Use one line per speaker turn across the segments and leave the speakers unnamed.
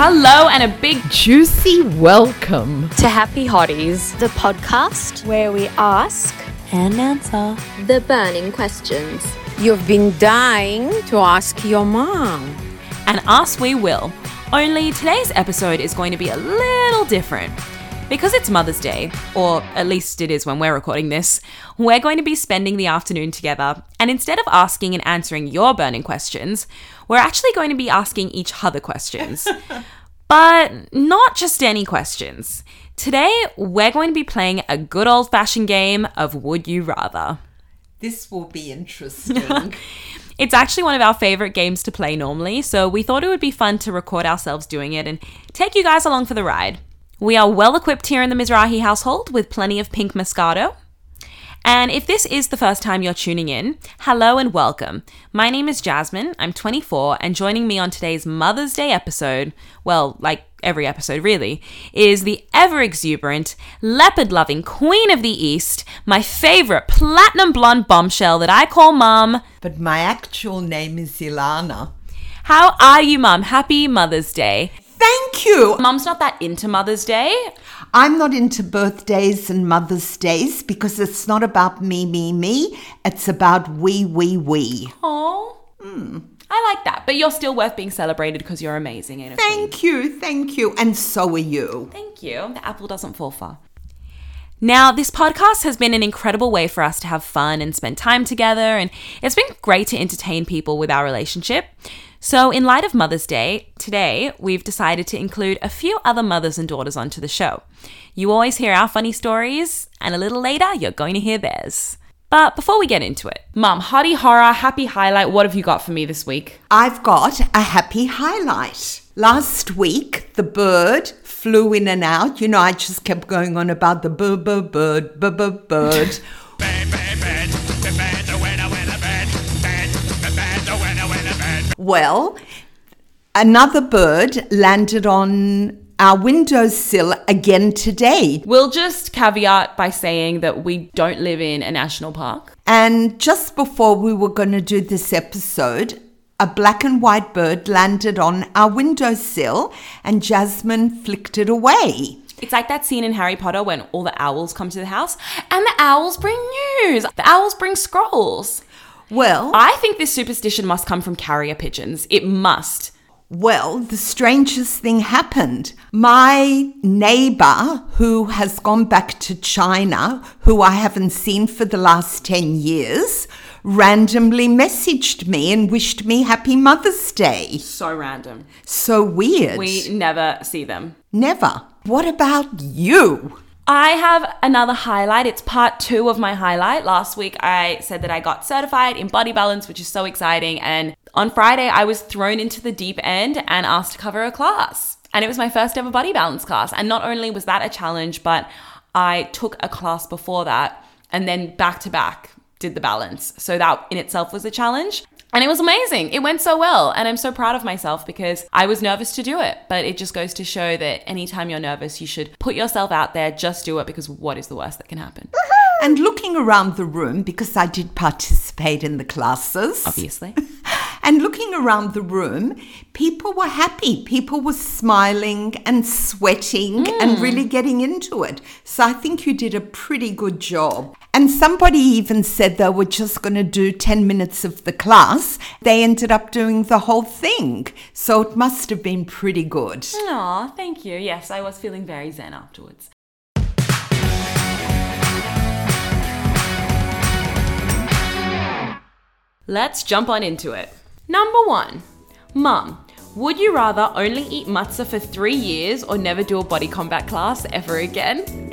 Hello and a big
Juicy welcome.
to Happy Hotties,
the podcast
where we ask and answer.
the burning questions.
You've been dying to ask your mom.
and us we will. Only today's episode is going to be a little different. Because it's Mother's Day, or at least it is when we're recording this, we're going to be spending the afternoon together. And instead of asking and answering your burning questions, we're actually going to be asking each other questions. but not just any questions. Today, we're going to be playing a good old fashioned game of Would You Rather.
This will be interesting.
It's actually one of our favorite games to play normally, so we thought it would be fun to record ourselves doing it and take you guys along for the ride. We are well equipped here in the Mizrahi household with plenty of pink Moscato. And if this is the first time you're tuning in, hello and welcome. My name is Jasmine, I'm 24, and joining me on today's Mother's Day episode, well, like every episode really, is the ever exuberant, leopard loving Queen of the East, my favorite platinum blonde bombshell that I call Mum.
but my actual name is Ilana.
How are you, Mum? Happy Mother's Day.
Thank you.
Mum's not that into Mother's Day.
I'm not into birthdays and Mother's Days because it's not about me, me, me. It's about we, we, we.
Oh, I like that. But you're still worth being celebrated because you're amazing, ain't?
Thank you, thank you. And so are you.
Thank you. The apple doesn't fall far. Now, this podcast has been an incredible way for us to have fun and spend time together, and it's been great to entertain people with our relationship. So, in light of Mother's Day, today we've decided to include a few other mothers and daughters onto the show. You always hear our funny stories, and a little later, you're going to hear theirs. But before we get into it, Mum, hottie horror, happy highlight, what have you got for me this week?
I've got a happy highlight. Last week, the bird flew in and out. You know, I just kept going on about the bird, bird, bird, bird, bird, bird. Well, another bird landed on our windowsill again today.
We'll just caveat by saying that we don't live in a national park.
And just before we were going to do this episode, a black and white bird landed on our windowsill and Jasmine flicked it away.
It's like that scene in Harry Potter when all the owls come to the house and the owls bring news. The owls bring scrolls.
Well,
I think this superstition must come from carrier pigeons. It must.
Well, the strangest thing happened. My neighbor, who has gone back to China, who I haven't seen for the last 10 years, randomly messaged me and wished me Happy Mother's Day.
So random.
So weird.
We never see them.
Never. What about you?
I have another highlight. It's part two of my highlight. Last week I said that I got certified in body balance, which is so exciting. And on Friday I was thrown into the deep end and asked to cover a class. And it was my first ever body balance class. And not only was that a challenge, but I took a class before that and then back to back did the balance. So that in itself was a challenge. And it was amazing. It went so well. And I'm so proud of myself because I was nervous to do it. But it just goes to show that anytime you're nervous, you should put yourself out there, just do it because what is the worst that can happen?
And looking around the room, because I did participate in the classes.
Obviously.
And looking around the room, people were happy. People were smiling and sweating and hmm. really getting into it. So I think you did a pretty good job. And somebody even said they were just going to do 10 minutes of the class. They ended up doing the whole thing. So it must have been pretty good.
Aw, thank you. Yes, I was feeling very zen afterwards. Let's jump on into it. Number one, Mum, would you rather only eat matzah for three years or never do a body combat class ever again?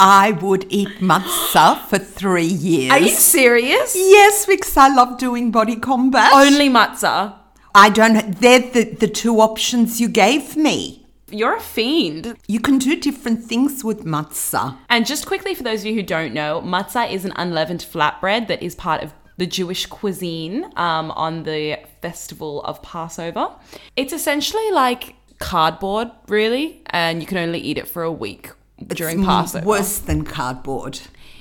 I would eat matzah for three years.
Are you serious?
Yes, because I love doing body combat.
Only matzah.
I don't. They're the, the two options you gave me.
You're a fiend.
You can do different things with matzah.
And just quickly, for those of you who don't know, matzah is an unleavened flatbread that is part of the Jewish cuisine um, on the festival of Passover. It's essentially like cardboard, really, and you can only eat it for a week during
It's
Passover.
Worse than cardboard.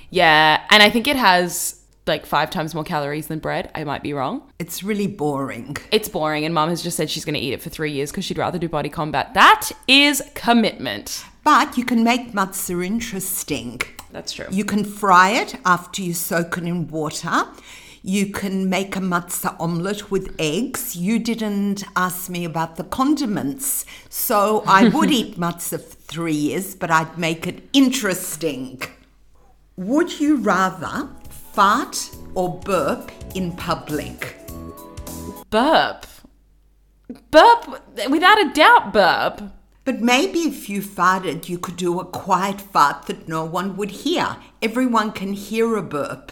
Yeah, and I think it has like five times more calories than bread. I might be wrong.
It's really boring.
It's boring, and mum has just said she's going to eat it for three years because she'd rather do body combat. That is commitment.
But you can make matzah interesting.
That's true.
You can fry it after you soak it in water. You can make a matzah omelette with eggs. You didn't ask me about the condiments, so I would eat matzah for three years, but I'd make it interesting. Would you rather fart or burp in public?
burp. Burp, without a doubt, burp.
But maybe if you farted, you could do a quiet fart that no one would hear. Everyone can hear a burp.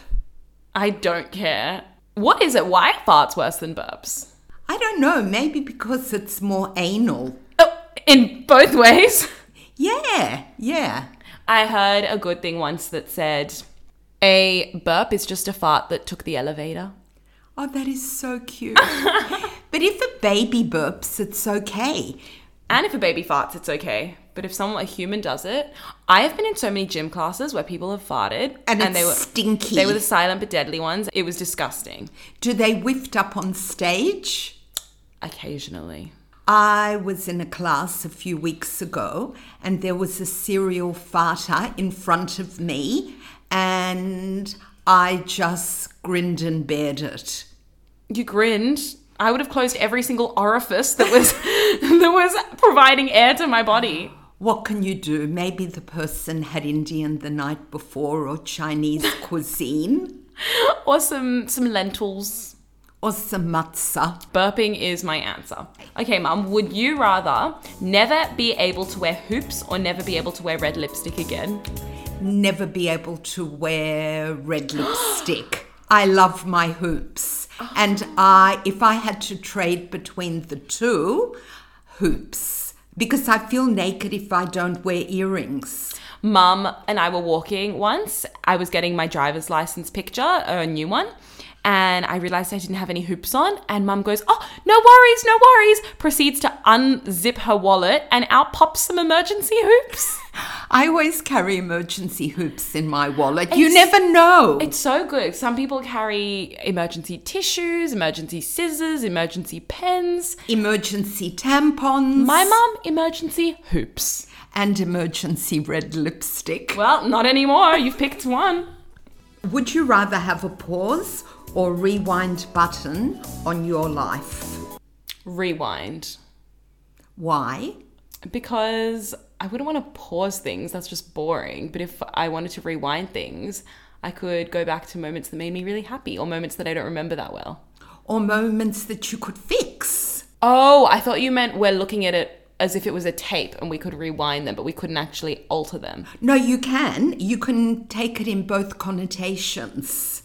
I don't care. What is it? Why are farts worse than burps?
I don't know, maybe because it's more anal.
Oh, in both ways.
Yeah, yeah.
I heard a good thing once that said a burp is just a fart that took the elevator.
Oh, that is so cute. but if a baby burps, it's okay.
And if a baby farts, it's okay. But if someone, a human, does it, I have been in so many gym classes where people have farted
And it's
they were
stinky.
They were the silent but deadly ones. It was disgusting.
Do they whiffed up on stage?
Occasionally.
I was in a class a few weeks ago and there was a serial farter in front of me and I just grinned and bared it.
You grinned. I would have closed every single orifice that was that was providing air to my body.
What can you do? Maybe the person had Indian the night before or Chinese cuisine
Or some some lentils.
or some matzah.
Burping is my answer. Okay, mum, would you rather never be able to wear hoops or never be able to wear red lipstick again?
Never be able to wear red lipstick. I love my hoops. Oh. And I if I had to trade between the two, hoops. Because I feel naked if I don't wear earrings.
Mum and I were walking once. I was getting my driver's license picture, a new one, and I realized I didn't have any hoops on. And mum goes, Oh, no worries, no worries. Proceeds to unzip her wallet and out pops some emergency hoops.
I always carry emergency hoops in my wallet. you never know.
It's so good. Some people carry emergency tissues, emergency scissors, emergency pens.
emergency tampons.
My mum, emergency hoops.
and emergency red lipstick.
Well, not anymore. You've picked one.
Would you rather have a pause or rewind button on your life?
Rewind.
Why?
Because I wouldn't want to pause things. That's just boring. But if I wanted to rewind things, I could go back to moments that made me really happy or moments that I don't remember that well.
Or moments that you could fix?
Oh, I thought you meant we're looking at it as if it was a tape and we could rewind them, but we couldn't actually alter them.
No, you can. You can take it in both connotations.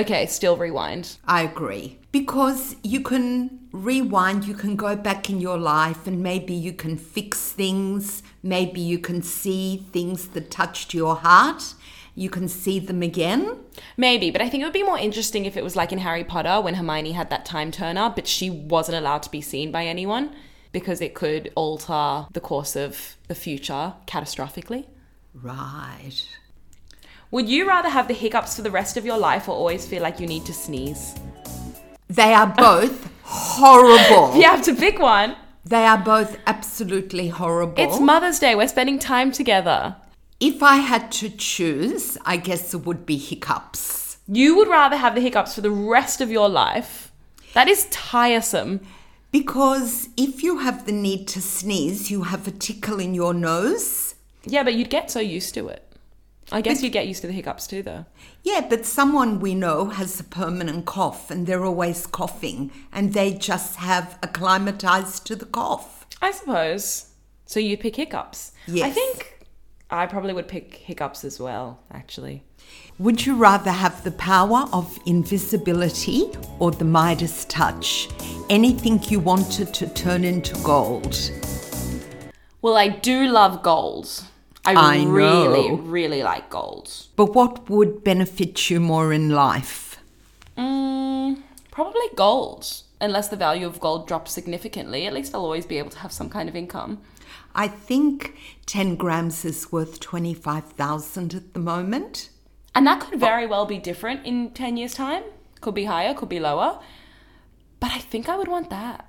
Okay, still rewind.
I agree. Because you can rewind, you can go back in your life and maybe you can fix things. Maybe you can see things that touched your heart. You can see them again.
Maybe, but I think it would be more interesting if it was like in Harry Potter when Hermione had that time turner, but she wasn't allowed to be seen by anyone because it could alter the course of the future catastrophically.
Right.
Would you rather have the hiccups for the rest of your life or always feel like you need to sneeze?
They are both horrible.
You have to pick one.
They are both absolutely horrible.
It's Mother's Day. We're spending time together.
if I had to choose, I guess it would be hiccups.
You would rather have the hiccups for the rest of your life. That is tiresome.
Because if you have the need to sneeze, you have a tickle in your nose.
Yeah, but you'd get so used to it. I guess you'd get used to the hiccups too, though.
Yeah, but someone we know has a permanent cough and they're always coughing and they just have acclimatized to the cough.
I suppose. So you'd pick hiccups.
Yes.
I think I probably would pick hiccups as well, actually.
Would you rather have the power of invisibility or the Midas touch? Anything you wanted to turn into gold.
Well, I do love gold. I,
I
really,
know.
really like gold.
But what would benefit you more in life?
Mm, probably gold. Unless the value of gold drops significantly, at least I'll always be able to have some kind of income.
I think 10 grams is worth 25,000 at the moment.
And that could very well be different in 10 years' time. Could be higher, could be lower. But I think I would want that.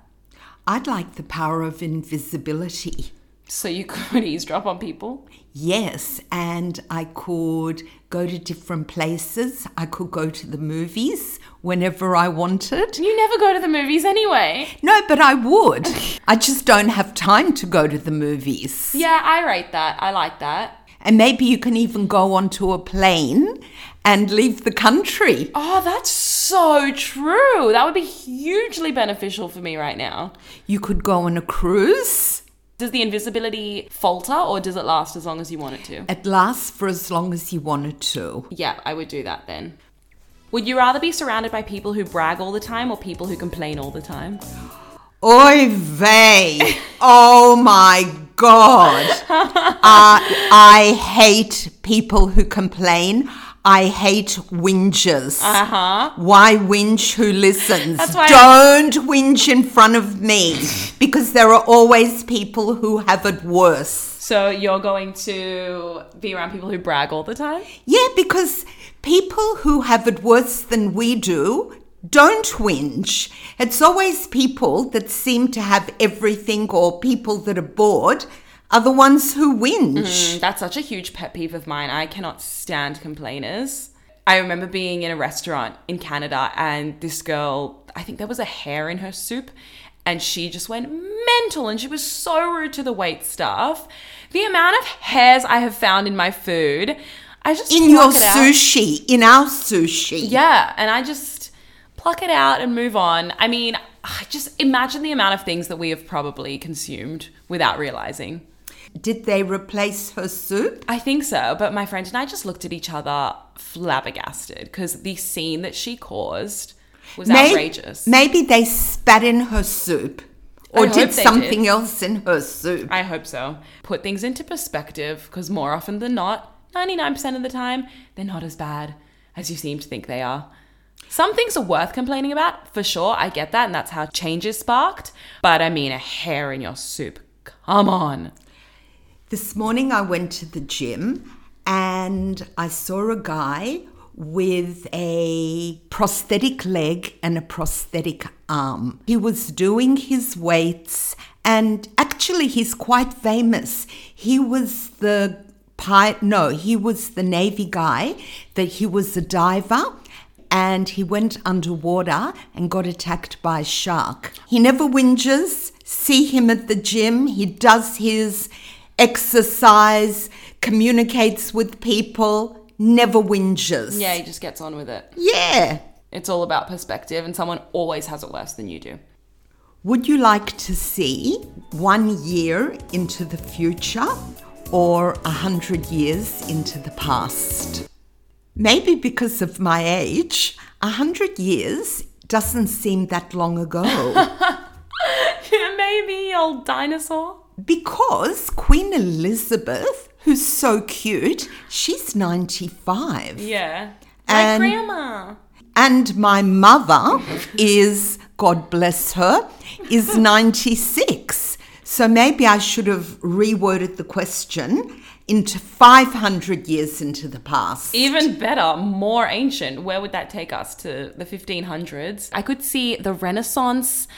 I'd like the power of invisibility.
So you could eavesdrop on people.
Yes, and I could go to different places. I could go to the movies whenever I wanted.
You never go to the movies anyway.
No, but I would. I just don't have time to go to the movies.
Yeah, I rate that. I like that.
And maybe you can even go onto a plane and leave the country.
Oh, that's so true. That would be hugely beneficial for me right now.
You could go on a cruise.
Does the invisibility falter or does it last as long as you want it to?
It lasts for as long as you want it to.
Yeah, I would do that then. Would you rather be surrounded by people who brag all the time or people who complain all the time?
Oy vey. oh my God. uh, I hate people who complain. I hate whingers.
Uh huh.
Why whinge who listens?
That's why-
Don't whinge in front of me because there are always people who have it worse.
So you're going to be around people who brag all the time?
Yeah, because people who have it worse than we do don't whinge. It's always people that seem to have everything or people that are bored are the ones who whinge.
Mm, That's such a huge pet peeve of mine. I cannot stand complainers. I remember being in a restaurant in Canada and this girl, I think there was a hair in her soup, and she just went mental and she was so rude to the wait staff. The amount of hairs I have found in my food, I just
In your
it out.
sushi, in our sushi.
Yeah, and I just pluck it out and move on. I mean, just imagine the amount of things that we have probably consumed without realizing.
Did they replace her soup?
I think so, but my friend and I just looked at each other flabbergasted because the scene that she caused was
May-
outrageous.
Maybe they spat in her soup or did something
did.
else in her soup.
I hope so. Put things into perspective because more often than not, 99% of the time, they're not as bad as you seem to think they are. Some things are worth complaining about, for sure. I get that, and that's how change is sparked. But I mean, a hair in your soup. Come on.
This morning I went to the gym and I saw a guy with a prosthetic leg and a prosthetic arm. He was doing his weights and actually he's quite famous. He was the no, he was the navy guy that he was a diver and he went underwater and got attacked by a shark. He never whinges. See him at the gym. He does his exercise, communicates with people, never whinges.
Yeah, he just gets on with it.
Yeah.
It's all about perspective, and someone always has it worse than you do.
Would you like to see one year into the future or a hundred years into the past? Maybe because of my age, a hundred years doesn't seem that long ago.
Yeah, maybe, old dinosaur.
Because Queen Elizabeth, who's so cute, she's 95.
Yeah.
And-
My grandma.
And my mother is, God bless her, is 96. So maybe I should have reworded the question into 500 years into the past.
Even better, more ancient. Where would that take us? To the 1500s? I could see the Renaissance.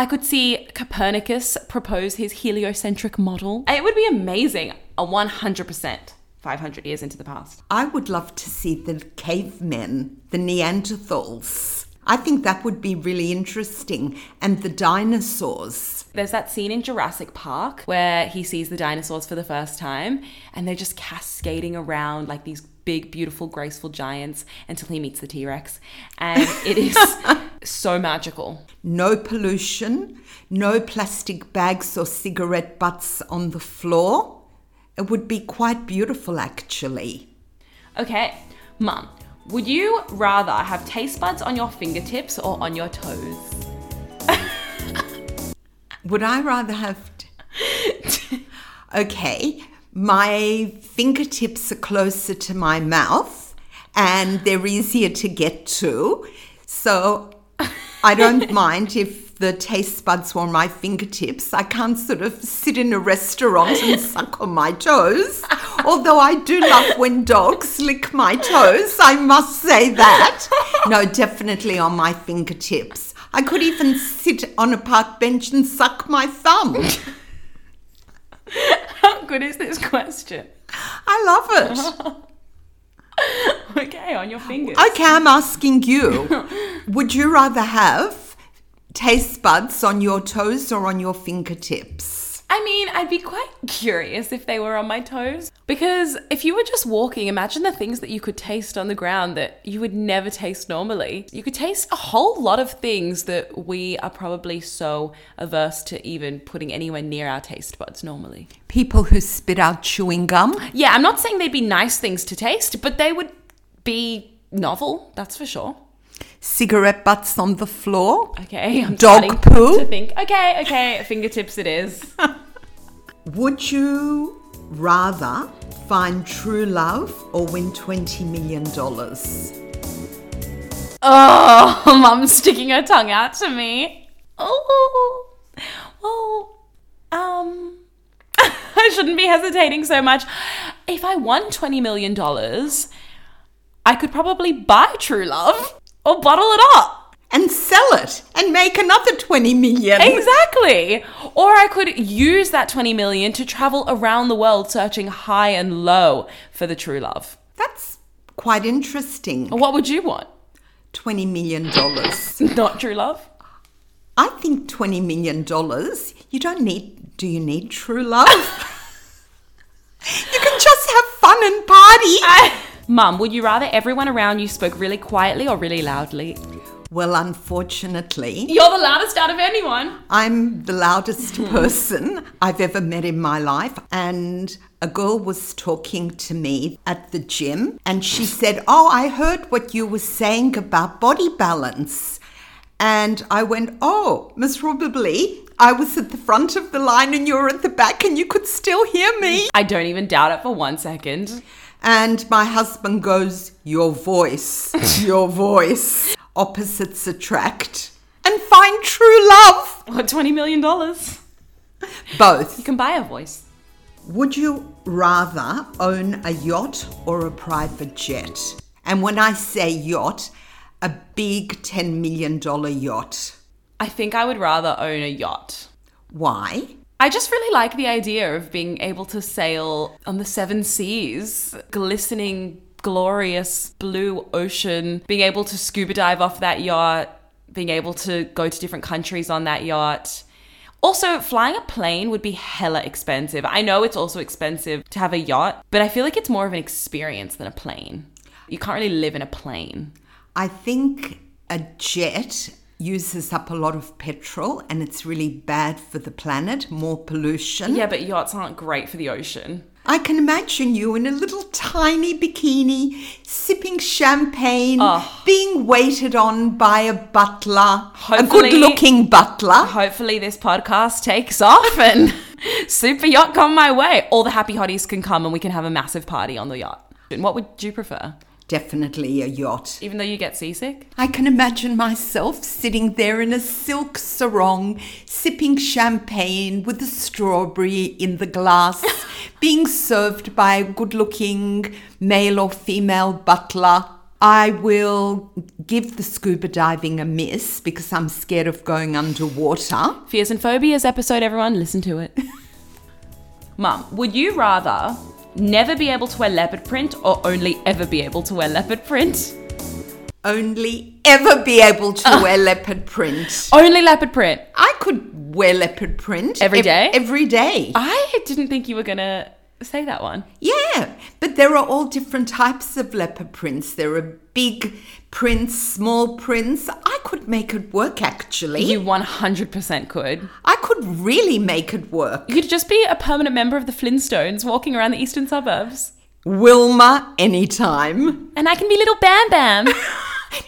I could see Copernicus propose his heliocentric model. It would be amazing. A 100% 500 years into the past.
I would love to see the cavemen, the Neanderthals. I think that would be really interesting. And the dinosaurs.
There's that scene in Jurassic Park where he sees the dinosaurs for the first time and they're just cascading around like these big, beautiful, graceful giants until he meets the T Rex. And it is so magical.
No pollution, no plastic bags or cigarette butts on the floor. It would be quite beautiful, actually.
Okay, Mum, would you rather have taste buds on your fingertips or on your toes?
Would I rather have. T- okay, my fingertips are closer to my mouth and they're easier to get to. So I don't mind if the taste buds were on my fingertips. I can't sort of sit in a restaurant and suck on my toes Although I do love when dogs lick my toes, I must say that. No, definitely on my fingertips. I could even sit on a park bench and suck my thumb.
Good is this question?
I love it.
Okay, on your fingers.
Okay, I'm asking you. Would you rather have taste buds on your toes or on your fingertips?
I mean, I'd be quite curious if they were on my toes. Because if you were just walking, imagine the things that you could taste on the ground that you would never taste normally. You could taste a whole lot of things that we are probably so averse to even putting anywhere near our taste buds normally.
People who spit out chewing gum?
Yeah, I'm not saying they'd be nice things to taste, but they would be novel, that's for sure.
Cigarette butts on the floor?
Okay, I'm
Dog poo?
to think. Okay, okay, fingertips it is.
Would you rather find true love or win $20 million?
Oh, mum's sticking her tongue out to me. Oh, oh, um, I shouldn't be hesitating so much. If I won $20 million, I could probably buy true love or bottle it up.
And sell it and make another 20 million.
Exactly. Or I could use that 20 million to travel around the world searching high and low for the true love.
That's quite interesting.
What would you want?
$20 million.
Not true love?
I think $20 million, you don't need, do you need true love? you can just have fun and party.
Mum, would you rather everyone around you spoke really quietly or really loudly?
Well, unfortunately,
You're the loudest out of anyone.
I'm the loudest person I've ever met in my life. And a girl was talking to me at the gym and she said, Oh, I heard what you were saying about body balance. And I went, Oh, Miss Probably, I was at the front of the line and you were at the back and you could still hear me.
I don't even doubt it for one second.
And my husband goes, Your voice, your voice. Opposites attract and find true love.
What, $20 million?
Both.
You can buy a voice.
Would you rather own a yacht or a private jet? And when I say yacht, a big $10 million yacht.
I think I would rather own a yacht.
Why?
I just really like the idea of being able to sail on the seven seas, glistening, glorious blue ocean, being able to scuba dive off that yacht, being able to go to different countries on that yacht. Also, flying a plane would be hella expensive. I know it's also expensive to have a yacht, but I feel like it's more of an experience than a plane. You can't really live in a plane.
I think a jet uses up a lot of petrol and it's really bad for the planet, more pollution.
Yeah, but yachts aren't great for the ocean.
I can imagine you in a little tiny bikini, sipping champagne,
Oh.
being waited on by a butler, a good looking butler.
Hopefully, this podcast takes off and super yacht come my way. All the happy hotties can come and we can have a massive party on the yacht. And what would you prefer?
Definitely a yacht.
Even though you get seasick?
I can imagine myself sitting there in a silk sarong, sipping champagne with a strawberry in the glass, being served by a good looking male or female butler. I will give the scuba diving a miss because I'm scared of going underwater.
Fears and Phobias episode, everyone, listen to it. Mum, would you rather never be able to wear leopard print or only ever be able to wear leopard print?
Only ever be able to ah. wear leopard print.
Only leopard print.
I could wear leopard print
Every
ev-
day?
Every day.
I didn't think you were gonna say that one.
Yeah, but there are all different types of leopard prints. There are big prints, small prints. I could make it work actually.
You 100% could.
I could really make it work.
You could just be a permanent member of the Flintstones walking around the eastern suburbs.
Wilma anytime.
And I can be little Bam Bam.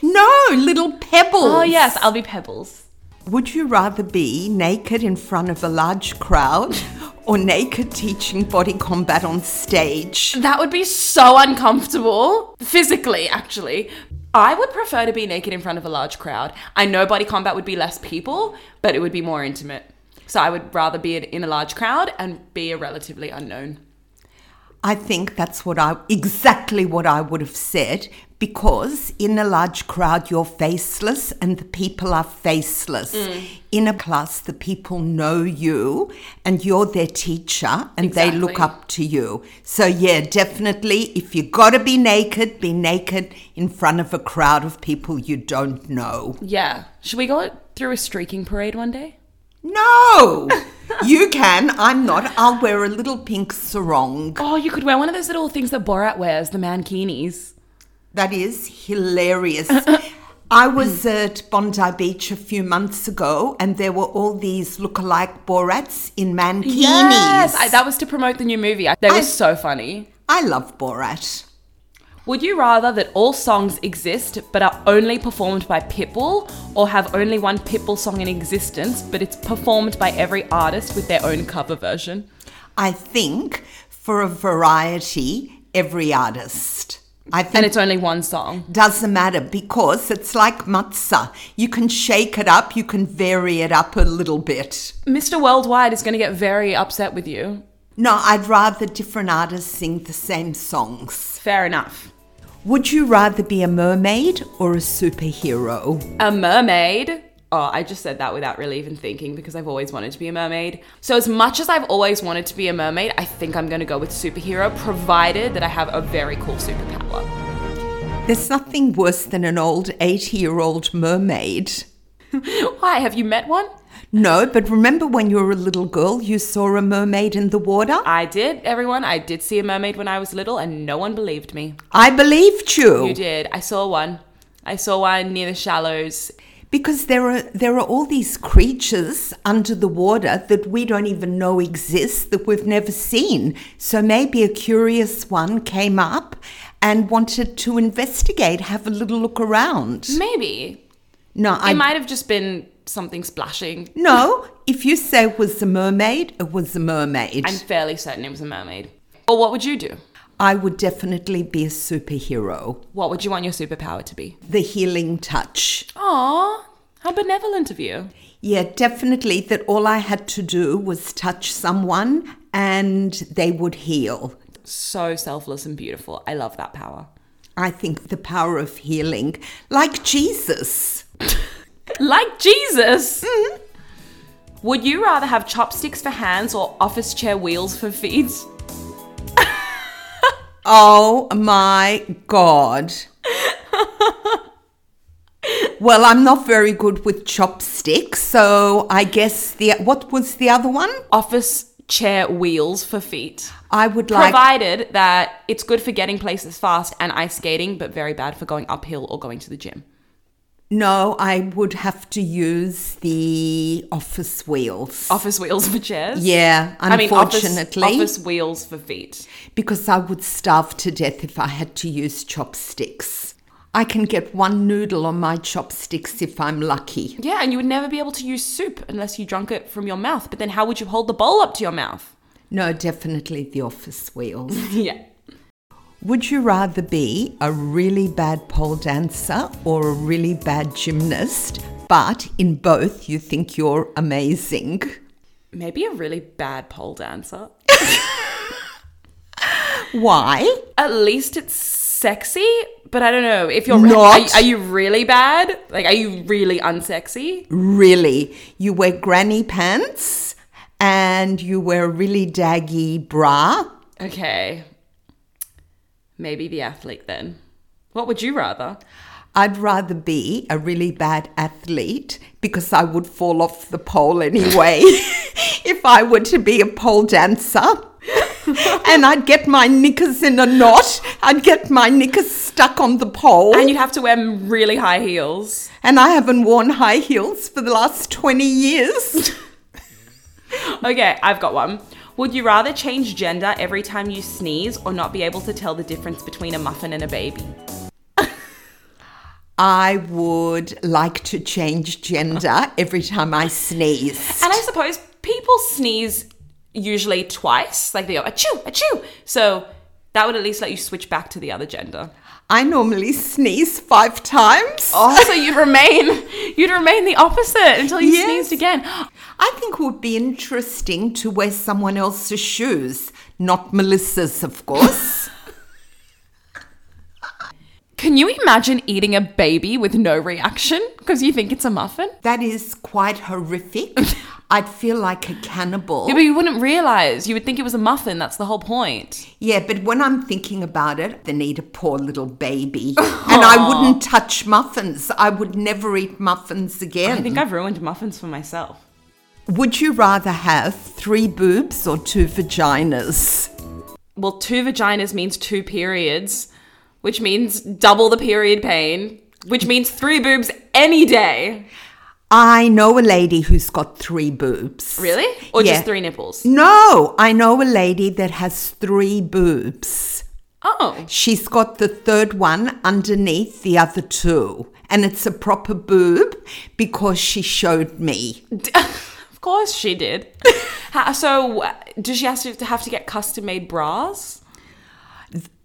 No, little pebbles.
oh, yes, I'll be Pebbles.
Would you rather be naked in front of a large crowd or naked teaching body combat on stage?
That would be so uncomfortable. Physically, actually. I would prefer to be naked in front of a large crowd. I know body combat would be less people, but it would be more intimate. So I would rather be in a large crowd and be a relatively unknown.
I think that's what I exactly what I would have said because in a large crowd you're faceless and the people are faceless. Mm. In a class the people know you and you're their teacher and they look up to you. So yeah, definitely if you got to be naked, be naked in front of a crowd of people you don't know.
Yeah. Should we go through a streaking parade one day?
No. you can. I'm not. I'll wear a little pink sarong.
Oh, you could wear one of those little things that Borat wears, the mankinis.
That is hilarious. I was hmm. at Bondi Beach a few months ago, and there were all these look-alike Borats in mankinis.
Yes, I, that was to promote the new movie. They were
I-
so funny.
I love Borat.
Would you rather that all songs exist but are only performed by Pitbull, or have only one Pitbull song in existence but it's performed by every artist with their own cover version?
I think for a variety, every artist. I think
And it's only one song.
doesn't matter because it's like matzah. You can shake it up, you can vary it up a little bit.
Mr. Worldwide is going to get very upset with you.
No, I'd rather different artists sing the same songs.
Fair enough.
Would you rather be a mermaid or a superhero?
A mermaid. Oh, I just said that without really even thinking because I've always wanted to be a mermaid. So, as much as I've always wanted to be a mermaid, I think I'm going to go with superhero, provided that I have a very cool superpower.
There's nothing worse than an old 80 year old mermaid.
Why? Have you met one?
No, but remember when you were a little girl, you saw a mermaid in the water?
I did, everyone. I did see a mermaid when I was little, and no one believed me.
I believed you.
You did. I saw one. I saw one near the shallows.
Because there are there are all these creatures under the water that we don't even know exist that we've never seen. So maybe a curious one came up and wanted to investigate, have a little look around.
Maybe.
No, I
It might have just been something splashing.
No, if you say it was a mermaid, it was a mermaid.
I'm fairly certain it was a mermaid. Or what would you do?
I would definitely be a superhero.
What would you want your superpower to be?
The healing touch.
Aw, how benevolent of you.
Yeah, definitely that all I had to do was touch someone and they would heal.
So selfless and beautiful. I love that power.
I think the power of healing, like Jesus.
Like Jesus! Mm-hmm. Would you rather have chopsticks for hands or office chair wheels for feet?
Oh my God. well, I'm not very good with chopsticks, so I guess the what was the other one?
Office chair wheels for feet.
I would like
Provided that it's good for getting places fast and ice skating, but very bad for going uphill or going to the gym.
No, I would have to use the office wheels.
Office wheels for chairs?
yeah,
I mean, office,
unfortunately,
office wheels for feet.
because I would starve to death if I had to use chopsticks. I can get one noodle on my chopsticks if I'm lucky.
Yeah, and you would never be able to use soup unless you drunk it from your mouth. But then how would you hold the bowl up to your mouth?
No, definitely the office wheels.
Yeah.
Would you rather be a really bad pole dancer or a really bad gymnast, but in both you think you're amazing?
Maybe a really bad pole dancer.
Why?
At least it's sexy, but I don't know. If you're
Not.
are, are you really bad? Like are you really unsexy?
Really? You wear granny pants and you wear a really daggy bra?
Okay. Maybe the athlete then. What would you rather?
I'd rather be a really bad athlete because I would fall off the pole anyway if I were to be a pole dancer. and I'd get my knickers in a knot. I'd get my knickers stuck on the pole.
And you'd have to wear really high heels.
and I haven't worn high heels for the last 20 years.
Okay, I've got one. Would you rather change gender every time you sneeze or not be able to tell the difference between a muffin and a baby?
I would like to change gender every time I sneeze.
And I suppose people sneeze usually twice, like they go achoo, achoo. So that would at least let you switch back to the other gender.
I normally sneeze five times.
Oh, so you'd remain you'd remain the opposite until you
Yes.
sneezed again.
I think it would be interesting to wear someone else's shoes, Not Melissa's, of course.
Can you imagine eating a baby with no reaction because you think it's a muffin?
that is quite horrific. I'd feel like a cannibal.
Yeah, but you wouldn't realize. You would think it was a muffin. That's the whole point.
Yeah, but when I'm thinking about it, they need a poor little baby. and I wouldn't touch muffins. I would never eat muffins again.
I think I've ruined muffins for myself.
would you rather have three boobs or two vaginas?
Well, two vaginas means two periods, which means double the period pain, which means three boobs any day.
I know a lady who's got three boobs.
Really? Or
Yeah.
just three nipples?
No, I know a lady that has three boobs.
Oh.
She's got the third one underneath the other two. And it's a proper boob because she showed me.
Of course she did. So, uh, does she have to have to get custom made bras?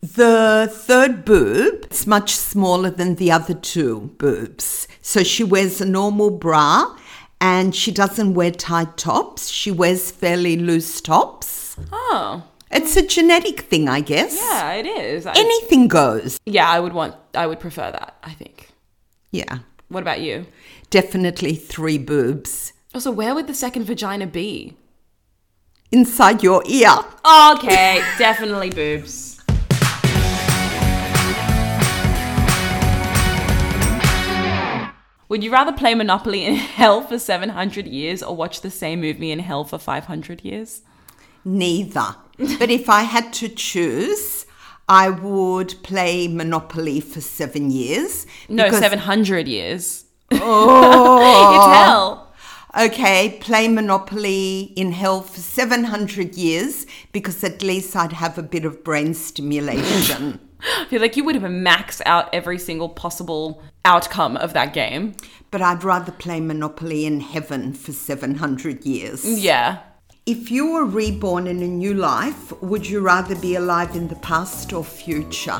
The third boob is much smaller than the other two boobs. So she wears a normal bra and she doesn't wear tight tops. She wears fairly loose tops.
Oh,
It's a genetic thing, I guess.
yeah, it is. I,
Anything goes.
yeah, I would want. I would prefer that. I think.
Yeah.
What about you?
Definitely three boobs.
Also, where would the second vagina be?
Inside your ear.
Okay, definitely boobs. Would you rather play Monopoly in hell for 700 years or watch the same movie in hell for 500 years?
Neither. but if I had to choose, I would play Monopoly for seven years.
No,
because-
700 years. Oh. it's hell.
Okay, play Monopoly in hell for 700 years because at least I'd have a bit of brain stimulation.
I feel like you would have maxed out every single possible outcome of that game.
but I'd rather play Monopoly in heaven for 700 years.
Yeah.
If you were reborn in a new life, would you rather be alive in the past or future?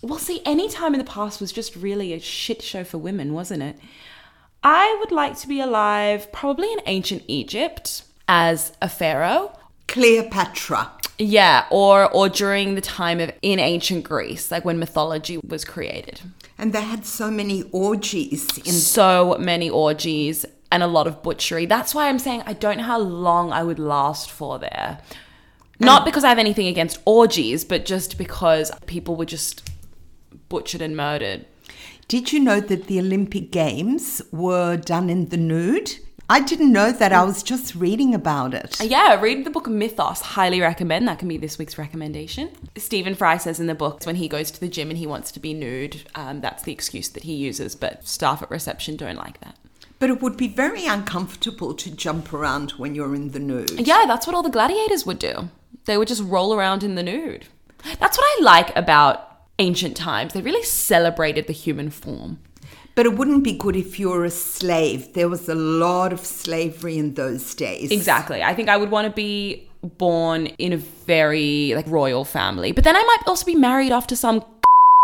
Well, see, any time in the past was just really a shit show for women, wasn't it? I would like to be alive probably in ancient Egypt as a pharaoh.
Cleopatra.
Yeah, or or during the time of in ancient Greece, like when mythology was created.
And they had so many orgies in
So many orgies and a lot of butchery. That's why I'm saying I don't know how long I would last for there. Not because I have anything against orgies, but just because people were just butchered and murdered.
Did you know that the Olympic Games were done in the nude? I didn't know that. I was just reading about it.
Yeah, read the book Mythos. Highly recommend. That can be this week's recommendation. Stephen Fry says in the book when he goes to the gym and he wants to be nude, um, that's the excuse that he uses, but staff at reception don't like that.
But it would be very uncomfortable to jump around when you're in the nude.
Yeah, that's what all the gladiators would do. They would just roll around in the nude. That's what I like about ancient times. They really celebrated the human form.
But it wouldn't be good if you were a slave. There was a lot of slavery in those days.
Exactly. I think I would want to be born in a very like royal family. But then I might also be married off to some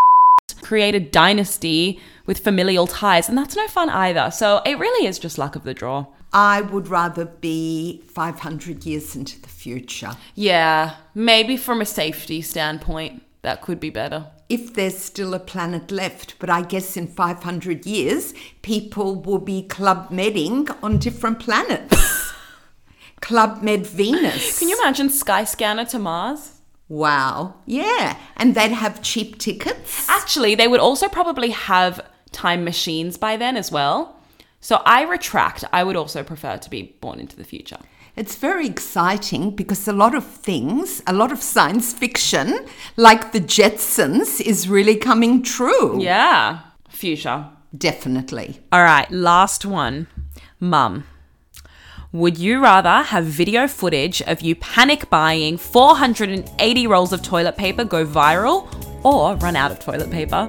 create a dynasty with familial ties, and that's no fun either. So it really is just luck of the draw.
I would rather be 500 years into the future.
Yeah, maybe from a safety standpoint, that could be better.
If there's still a planet left, but I guess in 500 years, people will be club medding on different planets. club med Venus.
Can you imagine Skyscanner to Mars?
Wow. Yeah. And they'd have cheap tickets.
Actually, they would also probably have time machines by then as well. So I retract. I would also prefer to be born into the future.
It's very exciting because a lot of things, a lot of science fiction, like the Jetsons, is really coming true.
Yeah, future.
Definitely.
All right, last one. Mum, would you rather have video footage of you panic buying 480 rolls of toilet paper go viral or run out of toilet paper?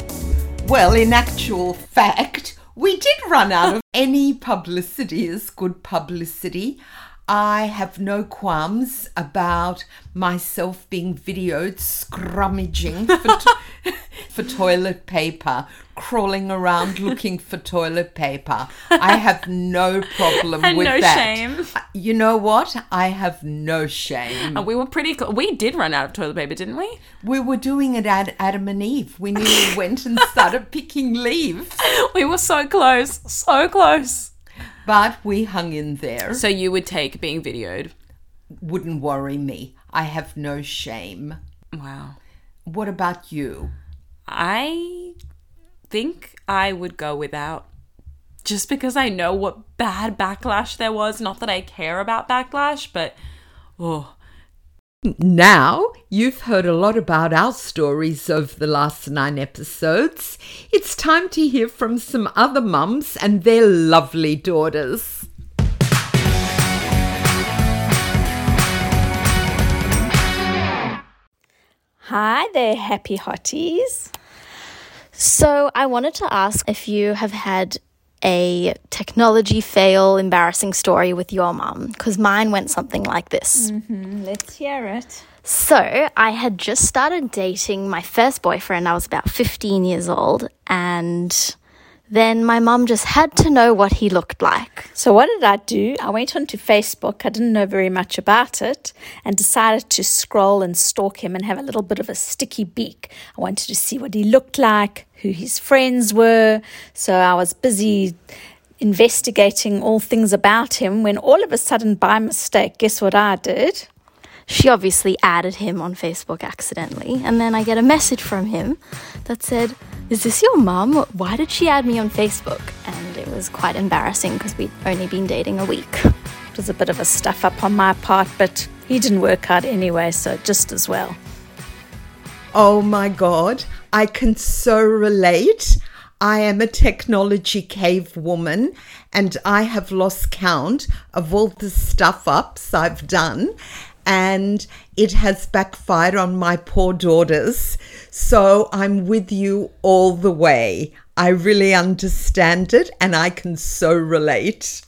Well, in actual fact, we did run out of any publicity is good publicity. I have no qualms about myself being videoed scrummaging for, to- for toilet paper, crawling around looking for toilet paper. I have no problem
And
with
no
that.
shame.
You know what? I have no shame.
And we were pretty. Cl- we did run out of toilet paper, didn't we?
We were doing it at Adam and Eve. We nearly went and started picking leaves,
We were so close, so close.
But we hung in there.
So you would take being videoed.
Wouldn't worry me. I have no shame.
Wow.
What about you?
I think I would go without. Just because I know what bad backlash there was. Not that I care about backlash, but oh,
Now, you've heard a lot about our stories over the last nine episodes. It's time to hear from some other mums and their lovely daughters.
Hi there, happy hotties.
So, I wanted to ask if you have had a technology fail embarrassing story with your mum, because mine went something like this. Mm-hmm.
Let's hear it.
So, I had just started dating my first boyfriend. I was about 15 years old, and then my mum just had to know what he looked like.
So, what did I do? I went onto Facebook. I didn't know very much about it and decided to scroll and stalk him and have a little bit of a sticky beak. I wanted to see what he looked like, who his friends were. So, I was busy investigating all things about him when all of a sudden, by mistake, guess what I did?
She obviously added him on Facebook accidentally, and then I get a message from him that said, Is this your mum? Why did she add me on Facebook? And it was quite embarrassing because we'd only been dating a week.
It was a bit of a stuff up on my part, but he didn't work out anyway, so just as well.
Oh my God, I can so relate. I am a technology cave woman and I have lost count of all the stuff ups I've done and it has backfired on my poor daughters. So I'm with you all the way. I really understand it and I can so relate.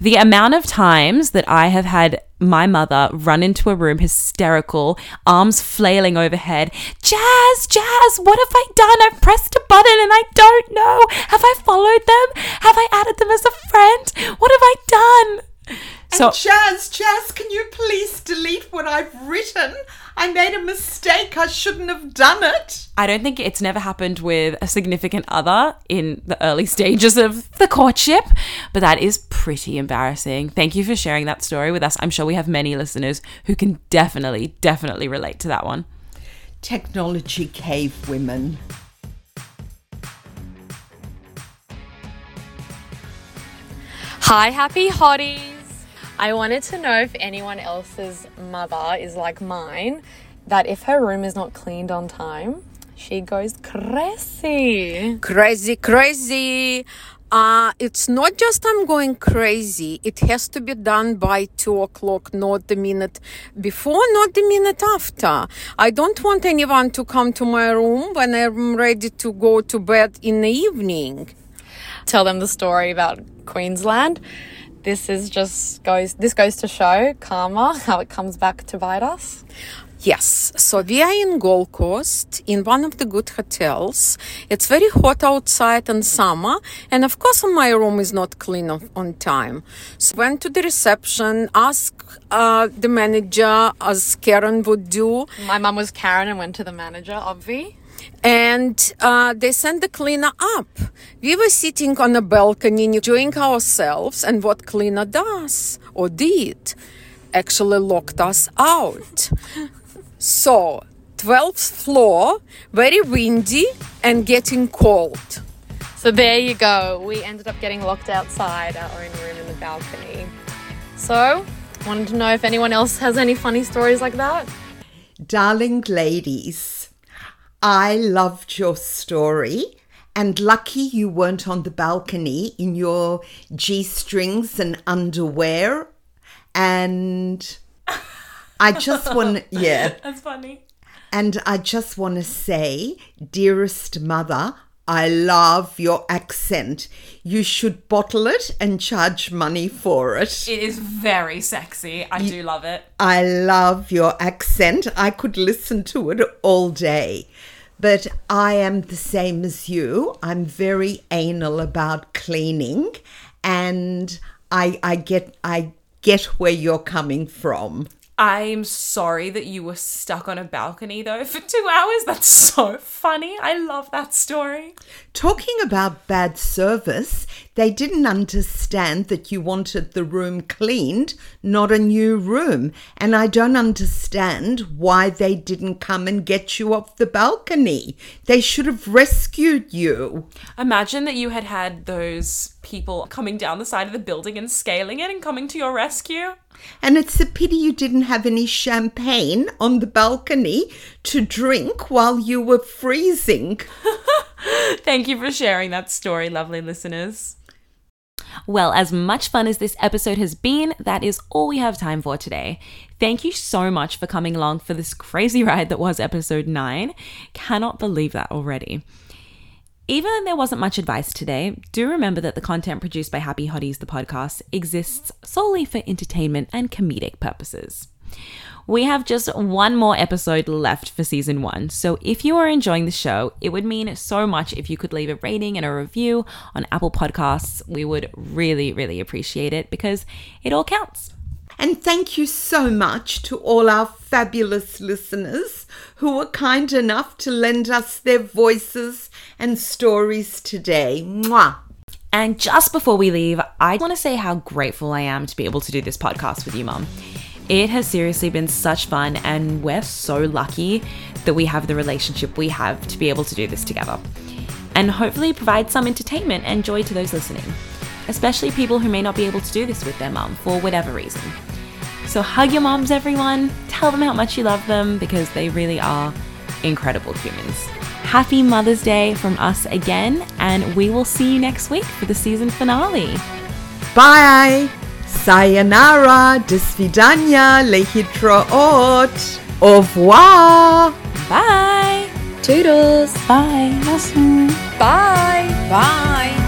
the amount of times that I have had my mother run into a room hysterical, arms flailing overhead. Jazz, Jazz, what have I done? I've pressed a button and I don't know. Have I followed them? Have I added them as a friend? What have I done? So
Jazz, Jazz, can you please delete what I've written? I made a mistake. I shouldn't have done it.
I don't think it's never happened with a significant other in the early stages of the courtship, but that is pretty embarrassing. Thank you for sharing that story with us. I'm sure we have many listeners who can definitely, definitely relate to that one.
Technology cave women.
Hi, happy hotties! I wanted to know if anyone else's mother is like mine, that if her room is not cleaned on time, she goes crazy.
Crazy, crazy. Uh, it's not just I'm going crazy. It has to be done by two o'clock, not the minute before, not the minute after. I don't want anyone to come to my room when I'm ready to go to bed in the evening.
Tell them the story about Queensland. This is just goes. This goes to show karma how it comes back to bite us.
Yes, so we are in Gold Coast in one of the good hotels. It's very hot outside in summer, and of course, my room is not clean on, on time. So went to the reception, asked uh, the manager, as Karen would do,
My mum was Karen and went to the manager, obvi.
And uh, they sent the cleaner up. We were sitting on a balcony enjoying ourselves, and what cleaner does or did actually locked us out. So, 12th floor, very windy and getting cold.
So there you go. We ended up getting locked outside our own room in the balcony. So, wanted to know if anyone else has any funny stories like that.
Darling ladies, I loved your story. And lucky you weren't on the balcony in your G strings and underwear. And I just want, yeah.
That's funny.
And I just want to say, dearest mother, I love your accent. You should bottle it and charge money for it.
It is very sexy. I do love it.
I love your accent. I could listen to it all day. But I am the same as you. I'm very anal about cleaning and I I get I get where you're coming from.
I'm sorry that you were stuck on a balcony though for two hours. That's so funny. I love that story.
Talking about bad service, they didn't understand that you wanted the room cleaned, not a new room. And I don't understand why they didn't come and get you off the balcony. They should have rescued you.
Imagine that you had had those people coming down the side of the building and scaling it and coming to your rescue.
And it's a pity you didn't have any champagne on the balcony to drink while you were freezing.
Thank you for sharing that story, lovely listeners. Well, as much fun as this episode has been, that is all we have time for today. Thank you so much for coming along for this crazy ride that was episode 9. Cannot believe that already. Even though there wasn't much advice today, do remember that the content produced by Happy Hotties, the podcast, exists solely for entertainment and comedic purposes. We have just one more episode left for season one, so if you are enjoying the show, it would mean so much if you could leave a rating and a review on Apple Podcasts. We would really, really appreciate it because it all counts.
And thank you so much to all our fabulous listeners who were kind enough to lend us their voices and stories today. Mwah!
And just before we leave, I want to say how grateful I am to be able to do this podcast with you, Mum. It has seriously been such fun, and we're so lucky that we have the relationship we have to be able to do this together. And hopefully provide some entertainment and joy to those listening, especially people who may not be able to do this with their mum for whatever reason. So hug your moms, everyone. Tell them how much you love them because they really are incredible humans. Happy Mother's Day from us again, and we will see you next week for the season finale.
Bye! Sayonara, do svidania, lehitraot, au revoir!
Bye.
Toodles! Bye!
Bye.
Bye. Bye.